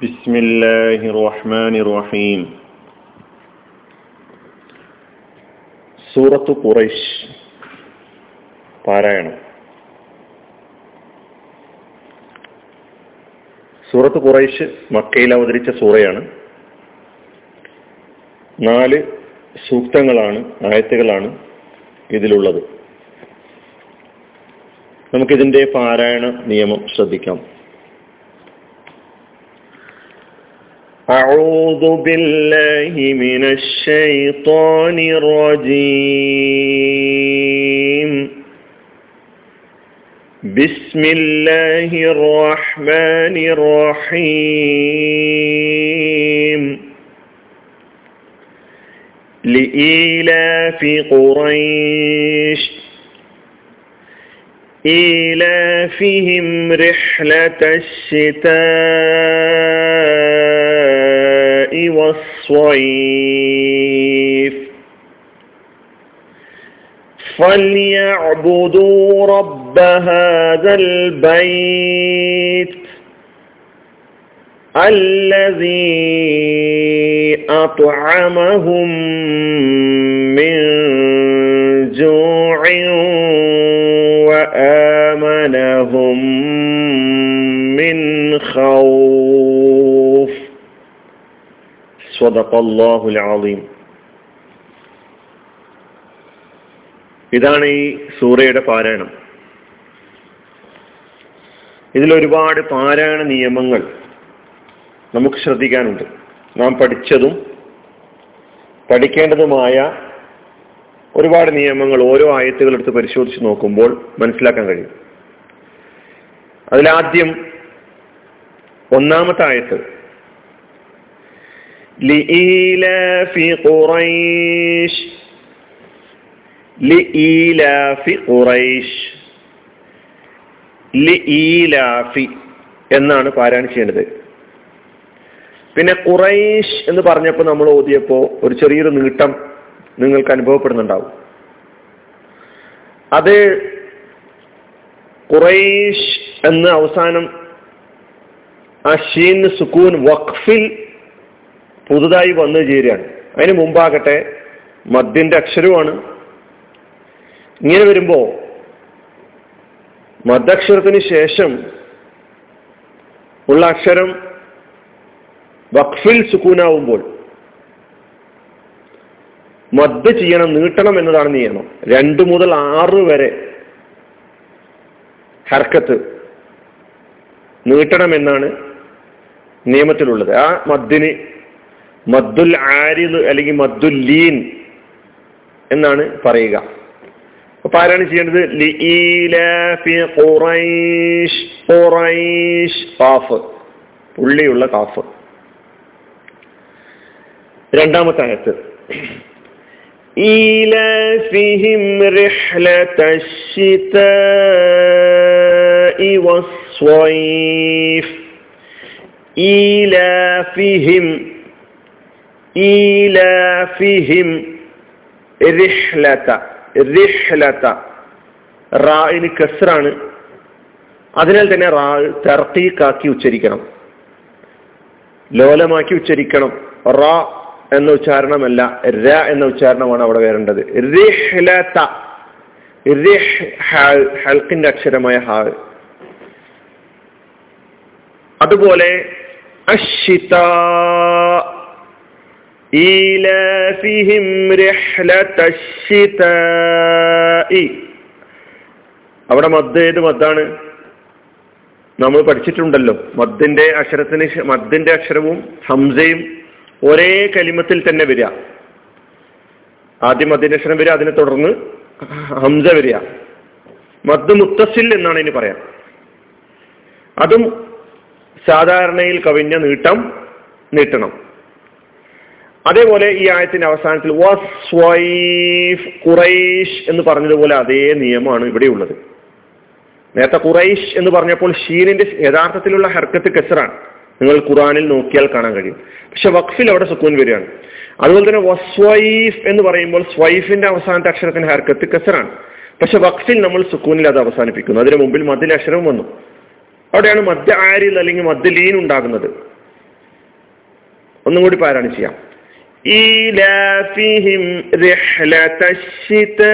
بسم الله الرحمن الرحيم സൂറത്ത് ഖുറൈഷ് പാരായണം സൂറത്ത് ഖുറൈഷ് മക്കയിൽ അവതരിച്ച സൂറയാണ് നാല് സൂക്തങ്ങളാണ് ആയത്തുകളാണ് ഇതിലുള്ളത് നമുക്കിതിന്റെ പാരായണ നിയമം ശ്രദ്ധിക്കാം أعوذ بالله من الشيطان الرجيم. بسم الله الرحمن الرحيم. لإيلاف قريش. إيلافهم رحلة الشتاء. والصيف. فليعبدوا رب هذا البيت الذي أطعمهم من جوع وآمنهم من خوف. ഇതാണ് ഈ സൂറയുടെ പാരായണം. ഇതിൽ ഒരുപാട് പാരായണ നിയമങ്ങൾ നമുക്ക് ശ്രദ്ധിക്കാനുണ്ട്. നാം പഠിച്ചതും പഠിക്കേണ്ടതുമായ ഒരുപാട് നിയമങ്ങൾ ഓരോ ആയത്തുകൾ എടുത്ത് പരിശോധിച്ച് നോക്കുമ്പോൾ മനസ്സിലാക്കാൻ കഴിയും. അതിലാദ്യം ഒന്നാമത്തെ ആയത്ത് എന്നാണ് പാരായണം ചെയ്യേണ്ടത് പിന്നെ ഖുറൈഷ് എന്ന് പറഞ്ഞപ്പോൾ നമ്മൾ ഓതിയപ്പോൾ ഒരു ചെറിയൊരു നീട്ടം നിങ്ങൾക്ക് അനുഭവപ്പെടുന്നുണ്ടാവും. അത് ഖുറൈഷ് എന്ന് അവസാനം ആ ഷീൻ സുക്കൂൻ വഖഫിൽ പുതുതായി വന്നു ചേരുകയാണ്. അതിന് മുമ്പാകട്ടെ മദ്യന്റെ അക്ഷരമാണ് ഇങ്ങനെ വരുമ്പോ മദ്ദക്ഷരത്തിന് ശേഷം ഉള്ള അക്ഷരം വഖഫിൽ സുക്കൂനാവുമ്പോൾ മദ് ചെയ്യണം നീട്ടണം എന്നതാണ് നിയമം. രണ്ടു മുതൽ ആറ് വരെ ഹർക്കത്ത് നീട്ടണം എന്നാണ് നിയമത്തിലുള്ളത്. ആ മദ്ദിന് മദ്ദുൽ ആരിദ് അല്ലെങ്കിൽ മദ്ദുൽ ലീൻ എന്നാണ് പറയുക അപ്പൊ ആരാണ് ചെയ്യേണ്ടത് ഖുറൈഷ് ഖുറൈഷ് കാഫ് പുള്ളിയുള്ള കാഫ് രണ്ടാമത്തെ ആയത്ത് إيلافهم رحلة الشتاء والصيف إيلافهم ഈലാഫിഹിം റിഹ്ലത റിഹ്ലത. റായിന് കസ്റാണ്. അതിനാൽ തന്നെ റാ തർക്കീക്കാക്കി ഉച്ചരിക്കണം. ലോലമാക്കി ഉച്ചരിക്കണം. റാ എന്ന ഉച്ചാരണമല്ല ര എന്ന ഉച്ചാരണമാണ് അവിടെ വരേണ്ടത്. റിഹ്ലത ഹൽക്കിന്റെ അക്ഷരമായ ഹാ. അതുപോലെ അഷിത അവിടെ മദ് ഏത് മദ്ദാണ്? നമ്മൾ പഠിച്ചിട്ടുണ്ടല്ലോ. മദ്ദിന്റെ അക്ഷരത്തിന് മദ്ദിന്റെ അക്ഷരവും ഹംസയും ഒരേ കലിമത്തിൽ തന്നെ വരിക. ആദ്യം മദ്ദിന്റെ അക്ഷരം വരിക അതിനെ തുടർന്ന് ഹംസ വരിക. മദ് മുത്തസിൽ എന്നാണ് ഇനി പറയാം. അതും സാധാരണയിൽ കവിഞ്ഞ നീട്ടം നീട്ടണം. അതേപോലെ ഈ ആയത്തിന്റെ അവസാനത്തിൽ വസ്വൈഫ് ഖുറൈഷ് എന്ന് പറഞ്ഞതുപോലെ അതേ നിയമമാണ് ഇവിടെ ഉള്ളത്. നേരത്തെ ഖുറൈഷ് എന്ന് പറഞ്ഞപ്പോൾ ഷീനിന്റെ യഥാർത്ഥത്തിലുള്ള ഹർക്കത്ത് കെസറാണ്. നിങ്ങൾ ഖുറാനിൽ നോക്കിയാൽ കാണാൻ കഴിയും. പക്ഷെ വഖഫിൽ അവിടെ സുക്കൂൻ വരികയാണ്. അതുപോലെ തന്നെ വസ്വൈഫ് എന്ന് പറയുമ്പോൾ സ്വൈഫിന്റെ അവസാനത്തെ അക്ഷരത്തിന്റെ ഹർക്കത്ത് കെസറാണ് പക്ഷെ വഖഫിൽ നമ്മൾ സുക്കൂനിൽ അത് അവസാനിപ്പിക്കുന്നു. അതിന് മുമ്പിൽ മദ്ദിൽ അക്ഷരവും വന്നു. അവിടെയാണ് മദ്യ ആരിൽ അല്ലെങ്കിൽ മദ്യ ലീൻ ഉണ്ടാകുന്നത്. ഒന്നും കൂടി പാരായണം ചെയ്യാം. إيلافهم رحلة الشتاء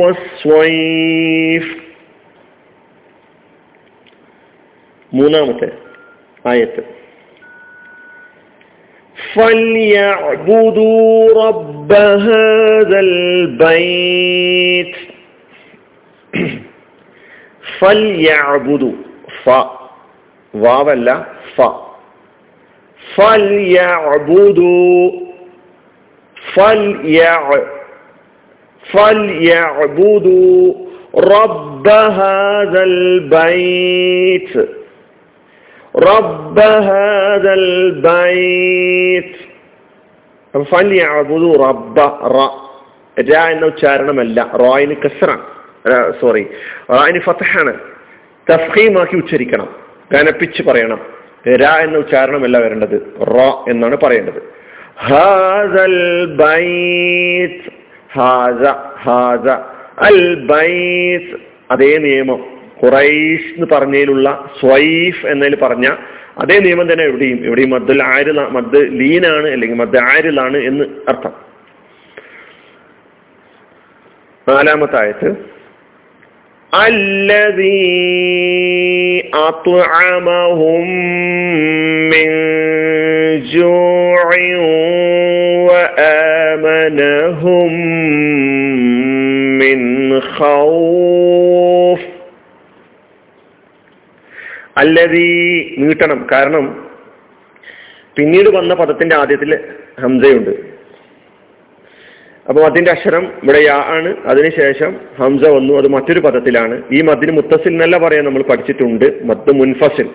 والصيف മൂന്നാമത്തെ ആയത്ത് فليعبدوا رب هذا البيت فليعبدوا ف വാവല്ല ഫ فليعبدوا فليع فليعبدوا رب هذا البيت رب هذا البيت فليعبدوا رب റ ജ എന്ന ഉച്ചാരണമല്ല റോയിന് കസറാണ് സോറി റായിന് ഫത്തഹാണ് തഫീമാക്കി ഉച്ചരിക്കണം കനപ്പിച്ച് പറയണം ര എന്ന ഉച്ചാരണമല്ല വരേണ്ടത്. റ എന്നാണ് പറയേണ്ടത്. ഹാസൽ ബൈസ് ഹാസ ഹാസ. അൽ ബൈസ് അതേ നിയമം. ഖുറൈഷ് എന്ന് പറഞ്ഞതിലുള്ള സ്വൈഫ് എന്നതിൽ പറഞ്ഞ അതേ നിയമം തന്നെ എവിടെയും. എവിടെയും മദ്ദുൽ ആര് മദ് ലീനാണ് അല്ലെങ്കിൽ മദ് ആരിലാണ് എന്ന് അർത്ഥം. നാലാമത്തായത് അല്ലതീ أطعمهم من جوع وآمنهم من خوف അല്ലതീ നീട്ടണം കാരണം പിന്നീട് വന്ന പദത്തിന്റെ ആദ്യത്തിൽ ഹംസയുണ്ട് അപ്പൊ അതിന്റെ അക്ഷരം ഇവിടെ യാ ആണ്. അതിനുശേഷം ഹംസ വന്നു. അത് മറ്റൊരു പദത്തിലാണ്. ഈ മദ്ദിന് മുത്തസിൽ എന്നല്ല പറയാൻ നമ്മൾ പഠിച്ചിട്ടുണ്ട്. മദ് മുൻഫസിൽ.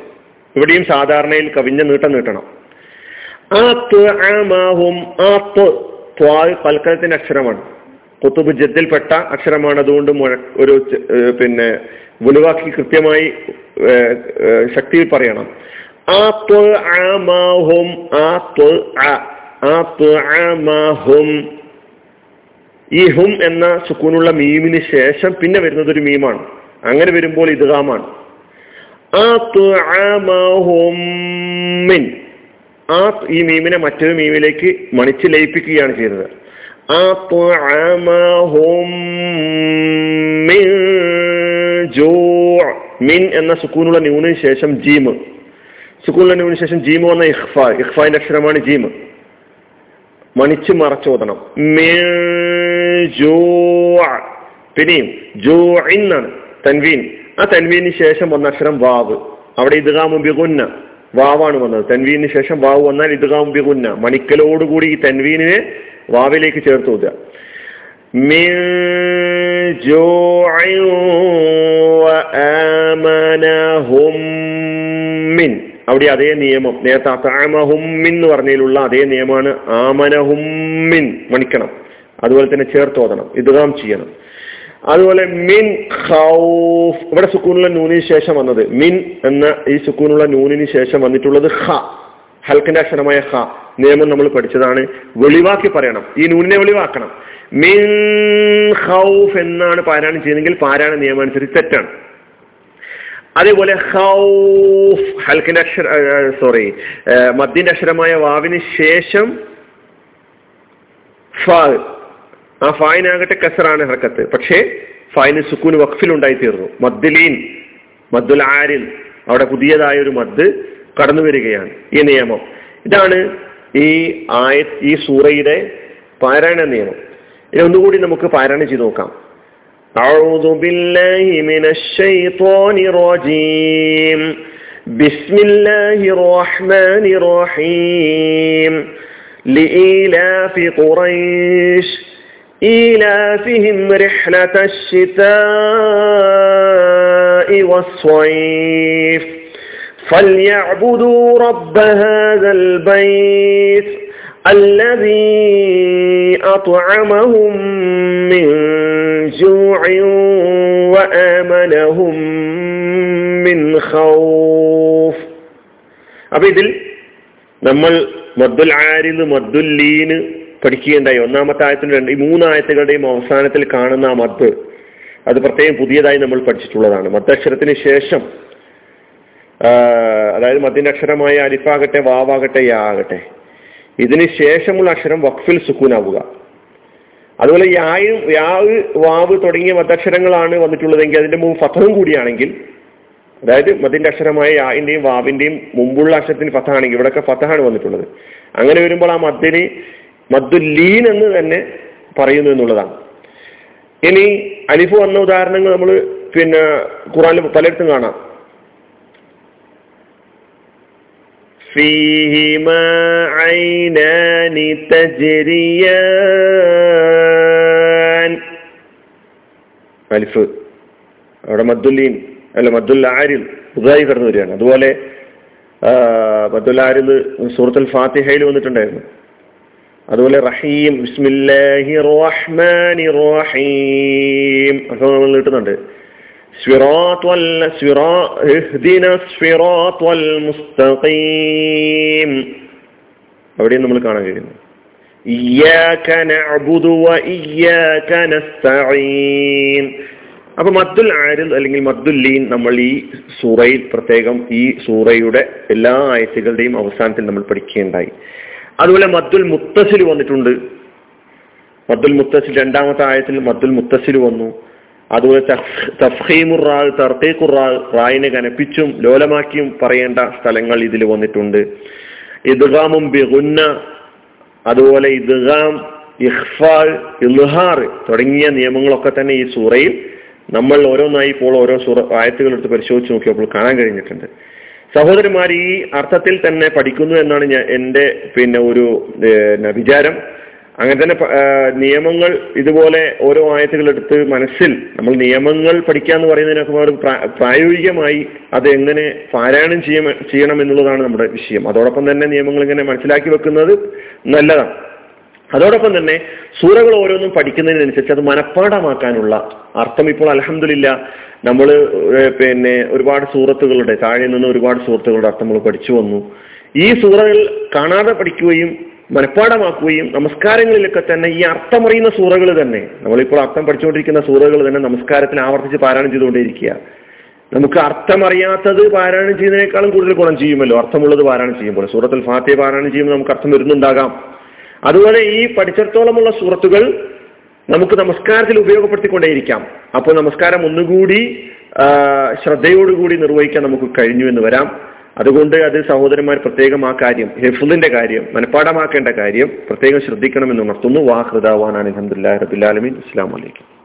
ഇവിടെയും സാധാരണയിൽ കവിഞ്ഞ നീട്ടം നീട്ടണം. ആ ആ അക്ഷരമാണ്. കുത്തുബ് ജദ്ദിൽപ്പെട്ട അക്ഷരമാണ്. അതുകൊണ്ട് ഒരു പിന്നെ വലുവാക്കി കൃത്യമായി ശക്തിയിൽ പറയണം. ആ ആ ത്വഅമഹും ഈ ഹും എന്ന സുക്കൂനുള്ള മീമിന് ശേഷം പിന്നെ വരുന്നത് ഒരു മീമാണ്. അങ്ങനെ വരുമ്പോൾ ഇദ്ഗാമാണ്. ആ ഈ മീമിനെ മറ്റൊരു മീമിലേക്ക് മണിച്ച് ലയിപ്പിക്കുകയാണ് ചെയ്തത് മിൻ എന്ന സുക്കൂനുള്ള ന്യൂണിന് ശേഷം ജീമ് സുക്കൂനുള്ള ന്യൂണിന് ശേഷം ജീമ് വന്ന ഇഖ്ഫ. ഇഖ്ഫാന്റെ അക്ഷരമാണ് ജീമ് മണിച്ച് മറച്ചോദണം പിന്നെയും എന്നാണ് തൻവീൻ. ആ തൻവീന് ശേഷം വന്ന അക്ഷരം വാവ്. അവിടെ ഇതുകാമുബികുന്ന വാവാണ് വന്നത്. തൻവീന് ശേഷം വാവ് വന്നാൽ ഇതുകാമുബികുന്ന മണിക്കലോടുകൂടി ഈ തൻവീനിനെ വാവിലേക്ക് ചേർത്ത് വെക്കുക മിൻ അവിടെ അതേ നിയമം. നേരത്തെ അതാമഹുമ്മിൻ എന്ന് പറഞ്ഞതിലുള്ള അതേ നിയമമാണ് ആമനഹുമ്മിൻ മണിക്കണം. അതുപോലെ തന്നെ ചേർത്തോതണം ഇതുകാം ചെയ്യണം. അതുപോലെ മിൻ ഖൗഫ് ഇവിടെ സുക്കൂനുള്ള നൂനിന് ശേഷം വന്നത് മിൻ എന്ന ഈ സുക്കൂനുള്ള നൂനിന് ശേഷം വന്നിട്ടുള്ളത് ഹ ഹൽക്കിന്റെ അക്ഷരമായ ഹ നിയമം നമ്മൾ പഠിച്ചതാണ്. വെളിവാക്കി പറയണം ഈ നൂനിനെ വെളിവാക്കണം. മിൻ ഖൗഫ് എന്നാണ് പാരായണം ചെയ്യുന്നതെങ്കിൽ പാരായണ നിയമം അനുസരിച്ച് തെറ്റാണ്. അതേപോലെ ഹൗഫ് ഹൽക്കിന്റെ അക്ഷര സോറി മദ്യന്റെ അക്ഷരമായ വാവിന് ശേഷം ആ ഫായിനാകട്ടെ കസറാണ് ഹർക്കത്ത് പക്ഷേ ഫായിന് സുക്കൂന് വഖഫിലുണ്ടായി തീർന്നു മദ്ദലീൻ മദ്ദുൽ ആരിൽ അവിടെ പുതിയതായ ഒരു മദ് കടന്നു വരികയാണ് ഈ നിയമം ഇതാണ് ഈ ആയ ഈ സൂറയുടെ പാരായണ നിയമം ഇനി ഒന്നുകൂടി നമുക്ക് പാരായണം ചെയ്ത് നോക്കാം أعوذ بالله من الشيطان الرجيم بسم الله الرحمن الرحيم لإيلاف قريش إيلافهم رحلة الشتاء والصيف فليعبدوا رب هذا البيت الذي أطعمهم من جوع وآمنهم من خوف അപ്പൊ ഇതിൽ നമ്മൾ മദ്ദുൽ ആരിന്ന് മദ്ദുൽ ലീന് പഠിക്കുകയുണ്ടായി. ഒന്നാമത്തെ ആയത്തിന് രണ്ട് ഈ മൂന്നായത്തുകളുടെയും അവസാനത്തിൽ കാണുന്ന ആ മദ് അത് പ്രത്യേകം പുതിയതായി നമ്മൾ പഠിച്ചിട്ടുള്ളതാണ്. മദ്ദക്ഷരത്തിന് ശേഷം അതായത് മദ്യന്റെ അക്ഷരമായ അലിഫാകട്ടെ വാവാകട്ടെ യാ ആകട്ടെ ഇതിന് ശേഷമുള്ള അക്ഷരം വഖഫിൽ സുക്കൂനാവുക. അതുപോലെ യായും യാവ് വാവ് തുടങ്ങിയ മദ്ദക്ഷരങ്ങളാണ് വന്നിട്ടുള്ളതെങ്കിൽ അതിന്റെ മുമ്പ് ഫത്തവും കൂടിയാണെങ്കിൽ അതായത് മതിന്റെ അക്ഷരമായ യാവിന്റെയും വാവിന്റെയും മുമ്പുള്ള അക്ഷരത്തിന് ഫതഹാണെങ്കിൽ ഇവിടെയൊക്കെ ഫതഹാണ് വന്നിട്ടുള്ളത്. അങ്ങനെ വരുമ്പോൾ ആ മദ്ദിന് മദ്ദുല്ലീൻ എന്ന് തന്നെ പറയുന്നു എന്നുള്ളതാണ് ഇനി അലിഫ് വന്ന ഉദാഹരണങ്ങൾ നമ്മൾ പിന്നെ ഖുറാനിൽ പലയിടത്തും കാണാം فيهما عينان تجريان അലിഫ് അവിടെ മദ്ദുല്ലീൻ അല്ല മദ്ദുൽ ആരിൽ പുതുതായി കടന്നു വരികയാണ് അതുപോലെ മദ്ദുൽ ആരിൽ സൂറത്തുൽ ഫാത്തിഹയിൽ വന്നിട്ടുണ്ടായിരുന്നു അതുപോലെ റഹീം ബിസ്മില്ലാഹി റഹ്മാനി റഹീം. അത് നമ്മൾ കിട്ടുന്നുണ്ട്. അവിടെയും നമ്മൾ കാണാൻ കഴിയുന്നു. അപ്പൊ മദ്ദുൽ ആരിൽ അല്ലെങ്കിൽ മദ്ദുൽ ലീൻ നമ്മൾ ഈ സൂറയിൽ പ്രത്യേകം ഈ സൂറയുടെ എല്ലാ ആയത്തുകളുടെയും അവസാനത്തിൽ നമ്മൾ പഠിക്കുകയുണ്ടായി അതുപോലെ മദ്ദുൽ മുത്തസിൽ വന്നിട്ടുണ്ട്. മദ്ദുൽ മുത്തസിൽ രണ്ടാമത്തെ ആയത്തിൽ മദ്ദുൽ മുത്തസിൽ വന്നു. അതുപോലെ തഫീമുറാൾ തർത്തീഖുറാൾ റായിനെ കനപ്പിച്ചും ലോലമാക്കിയും പറയേണ്ട സ്ഥലങ്ങൾ ഇതിൽ വന്നിട്ടുണ്ട്. ഇദ്ഗാമും ബിഗുന്ന അതുപോലെ ഇദ്ഗാം ഇഹ്ഫാൽ ഇൽഹാർ തുടങ്ങിയ നിയമങ്ങളൊക്കെ തന്നെ ഈ സൂറയിൽ നമ്മൾ ഓരോന്നായി ഇപ്പോൾ ഓരോ സൂറ ആയത്തുകൾ എടുത്ത് പരിശോധിച്ച് നോക്കിയപ്പോൾ കാണാൻ കഴിഞ്ഞിട്ടുണ്ട്. സഹോദരന്മാർ ഈ അർത്ഥത്തിൽ തന്നെ പഠിക്കുന്നു എന്നാണ് ഞാൻ എന്റെ പിന്നെ ഒരു വിചാരം. അങ്ങനെ തന്നെ നിയമങ്ങൾ ഇതുപോലെ ഓരോ ആയത്തുകൾ എടുത്ത് മനസ്സിൽ നമ്മൾ നിയമങ്ങൾ പഠിക്കുക എന്ന് പറയുന്നതിനൊക്കെ പ്രായോഗികമായി അത് എങ്ങനെ പാരായണം ചെയ്യ ചെയ്യണം എന്നുള്ളതാണ് നമ്മുടെ വിഷയം. അതോടൊപ്പം തന്നെ നിയമങ്ങൾ ഇങ്ങനെ മനസ്സിലാക്കി വെക്കുന്നത് നല്ലതാണ്. അതോടൊപ്പം തന്നെ സൂറകൾ ഓരോന്നും പഠിക്കുന്നതിനനുസരിച്ച് അത് മനഃപ്പാടമാക്കാനുള്ള അർത്ഥം ഇപ്പോൾ അലഹമില്ല നമ്മൾ പിന്നെ ഒരുപാട് സൂറത്തുകളുടെ താഴെ നിന്ന് ഒരുപാട് സൂറത്തുകളുടെ അർത്ഥം നമ്മൾ പഠിച്ചു വന്നു. ഈ സൂറകൾ കാണാതെ പഠിക്കുകയും മനഃപ്പാടമാക്കുകയും നമസ്കാരങ്ങളിലൊക്കെ തന്നെ ഈ അർത്ഥമറിയുന്ന സൂറകൾ തന്നെ നമ്മളിപ്പോൾ അർത്ഥം പഠിച്ചുകൊണ്ടിരിക്കുന്ന സൂറകൾ തന്നെ നമസ്കാരത്തിൽ ആവർത്തിച്ച് പാരായണം ചെയ്തുകൊണ്ടിരിക്കുക നമുക്ക് അർത്ഥമറിയാത്തത് പാരായണം ചെയ്യുന്നതിനേക്കാളും കൂടുതൽ ഗുണം ചെയ്യുമല്ലോ? അർത്ഥമുള്ളത് പാരായണം ചെയ്യുമ്പോൾ. സൂറത്തിൽ ഫാത്തിയ പാരായണം ചെയ്യുമ്പോൾ നമുക്ക് അർത്ഥം വരുന്നുണ്ടാകാം. അതുപോലെ ഈ പഠിച്ചിടത്തോളമുള്ള സൂറത്തുകൾ നമുക്ക് നമസ്കാരത്തിൽ ഉപയോഗപ്പെടുത്തിക്കൊണ്ടേയിരിക്കാം. അപ്പോൾ നമസ്കാരം ഒന്നുകൂടി ശ്രദ്ധയോടുകൂടി നിർവഹിക്കാൻ നമുക്ക് കഴിഞ്ഞു എന്ന് വരാം. അതുകൊണ്ട് അത് സഹോദരന്മാർ പ്രത്യേകം ആ കാര്യം ഹെഫുദിന്റെ കാര്യം മനഃപ്പാടമാക്കേണ്ട കാര്യം പ്രത്യേകം ശ്രദ്ധിക്കണമെന്ന് ഉണർത്തുന്നു. വാഹൃതാവാനാണ് അലഹമുല്ലാ റബുലാലമീൻ ഇസ്ലാം വലൈക്കും